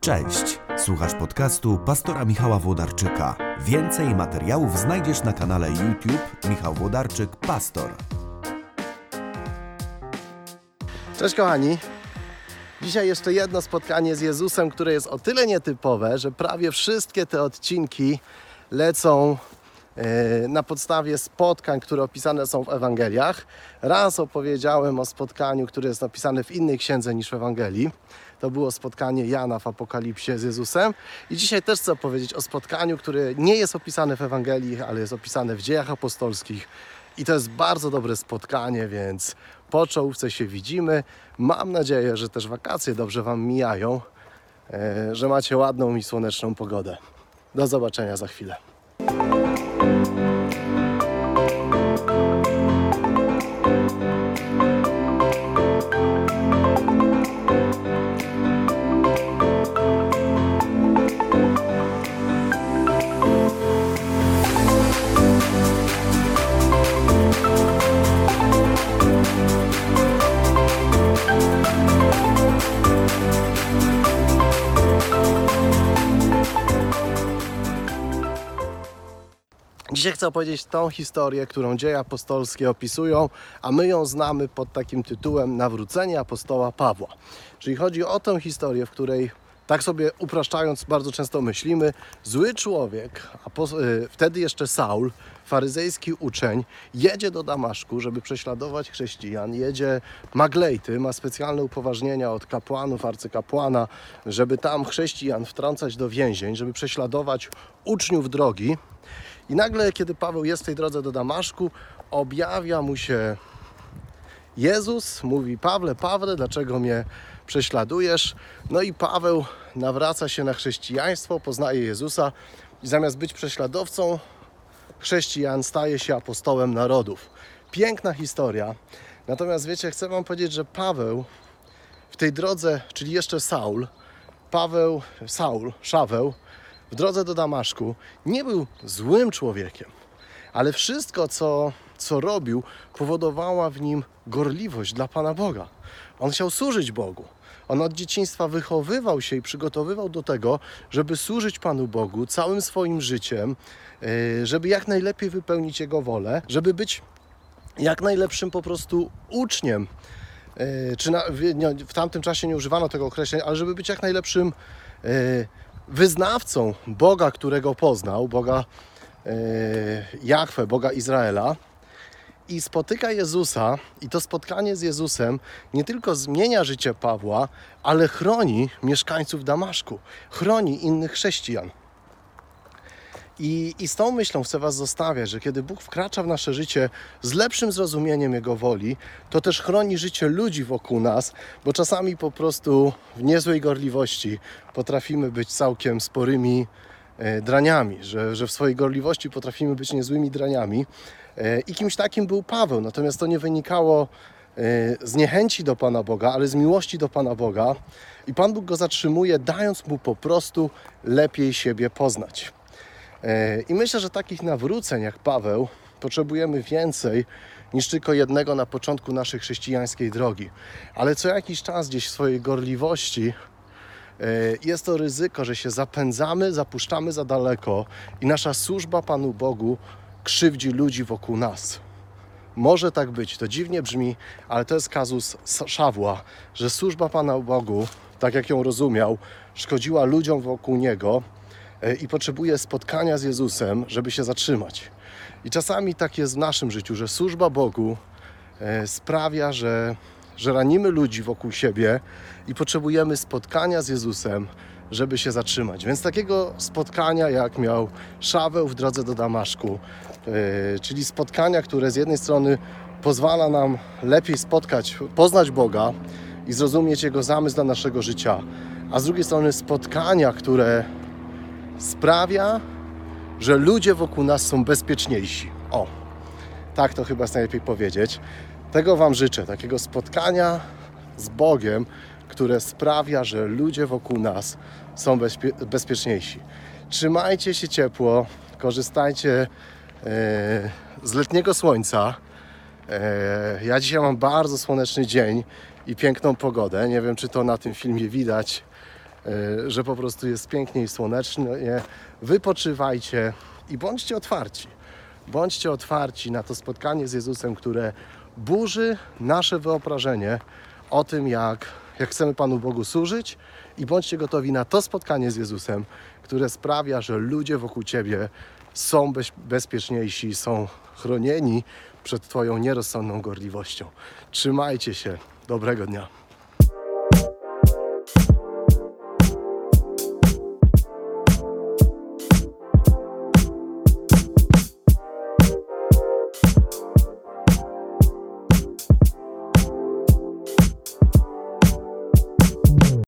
Cześć, słuchasz podcastu pastora Michała Włodarczyka. Więcej materiałów znajdziesz na kanale YouTube Michał Włodarczyk Pastor. Cześć kochani. Dzisiaj jeszcze jedno spotkanie z Jezusem, które jest o tyle nietypowe, że prawie wszystkie te odcinki lecą na podstawie spotkań, które opisane są w Ewangeliach. Raz opowiedziałem o spotkaniu, które jest napisane w innej księdze niż w Ewangelii. To było spotkanie Jana w Apokalipsie z Jezusem. I dzisiaj też chcę opowiedzieć o spotkaniu, które nie jest opisane w Ewangelii, ale jest opisane w dziejach apostolskich. I to jest bardzo dobre spotkanie, więc po czołówce się widzimy. Mam nadzieję, że też wakacje dobrze Wam mijają, e, że macie ładną i słoneczną pogodę. Do zobaczenia za chwilę. Thank you. Dzisiaj chcę opowiedzieć tą historię, którą dzieje apostolskie opisują, a my ją znamy pod takim tytułem Nawrócenie apostoła Pawła. Czyli chodzi o tę historię, w której, tak sobie upraszczając, bardzo często myślimy, zły człowiek, apo- y, wtedy jeszcze Saul, faryzejski uczeń, jedzie do Damaszku, żeby prześladować chrześcijan, jedzie Maglejty, ma specjalne upoważnienia od kapłanów, arcykapłana, żeby tam chrześcijan wtrącać do więzień, żeby prześladować uczniów drogi. I nagle, kiedy Paweł jest w tej drodze do Damaszku, objawia mu się Jezus, mówi: Pawle, Pawle, dlaczego mnie prześladujesz? No i Paweł nawraca się na chrześcijaństwo, poznaje Jezusa i zamiast być prześladowcą chrześcijan, staje się apostołem narodów. Piękna historia. Natomiast wiecie, chcę Wam powiedzieć, że Paweł w tej drodze, czyli jeszcze Saul, Paweł, Saul, Szaweł, w drodze do Damaszku nie był złym człowiekiem, ale wszystko, co, co robił, powodowała w nim gorliwość dla Pana Boga. On chciał służyć Bogu. On od dzieciństwa wychowywał się i przygotowywał do tego, żeby służyć Panu Bogu całym swoim życiem, yy, żeby jak najlepiej wypełnić Jego wolę, żeby być jak najlepszym po prostu uczniem. Yy, Czy na, w, nie, w tamtym czasie nie używano tego określenia, ale żeby być jak najlepszym yy, wyznawcą Boga, którego poznał, Boga yy, Jahwe, Boga Izraela. I spotyka Jezusa, i to spotkanie z Jezusem nie tylko zmienia życie Pawła, ale chroni mieszkańców Damaszku, chroni innych chrześcijan. I, I z tą myślą chcę Was zostawiać, że kiedy Bóg wkracza w nasze życie z lepszym zrozumieniem Jego woli, to też chroni życie ludzi wokół nas, bo czasami po prostu w niezłej gorliwości potrafimy być całkiem sporymi e, draniami, że, że w swojej gorliwości potrafimy być niezłymi draniami. E, I kimś takim był Paweł, natomiast to nie wynikało e, z niechęci do Pana Boga, ale z miłości do Pana Boga. I Pan Bóg go zatrzymuje, dając mu po prostu lepiej siebie poznać. E, I myślę, że takich nawróceń jak Paweł potrzebujemy więcej niż tylko jednego na początku naszej chrześcijańskiej drogi. Ale co jakiś czas gdzieś w swojej gorliwości e, jest to ryzyko, że się zapędzamy, zapuszczamy za daleko i nasza służba Panu Bogu krzywdzi ludzi wokół nas. Może tak być, to dziwnie brzmi, ale to jest kazus Szawła, że służba Pana Bogu, tak jak ją rozumiał, szkodziła ludziom wokół niego i potrzebuje spotkania z Jezusem, żeby się zatrzymać. I czasami tak jest w naszym życiu, że służba Bogu e, sprawia, że, że ranimy ludzi wokół siebie i potrzebujemy spotkania z Jezusem, żeby się zatrzymać. Więc takiego spotkania, jak miał Szaweł w drodze do Damaszku, e, czyli spotkania, które z jednej strony pozwala nam lepiej spotkać, poznać Boga i zrozumieć Jego zamysł dla naszego życia, a z drugiej strony spotkania, które sprawia, że ludzie wokół nas są bezpieczniejsi. O, tak to chyba jest najlepiej powiedzieć. Tego Wam życzę, takiego spotkania z Bogiem, które sprawia, że ludzie wokół nas są bezpie- bezpieczniejsi. Trzymajcie się ciepło, korzystajcie e, z letniego słońca. E, ja dzisiaj mam bardzo słoneczny dzień i piękną pogodę. Nie wiem, czy to na tym filmie widać, że po prostu jest pięknie i słonecznie. Wypoczywajcie i bądźcie otwarci. Bądźcie otwarci na to spotkanie z Jezusem, które burzy nasze wyobrażenie o tym, jak, jak chcemy Panu Bogu służyć i bądźcie gotowi na to spotkanie z Jezusem, które sprawia, że ludzie wokół Ciebie są bez, bezpieczniejsi, są chronieni przed Twoją nierozsądną gorliwością. Trzymajcie się. Dobrego dnia.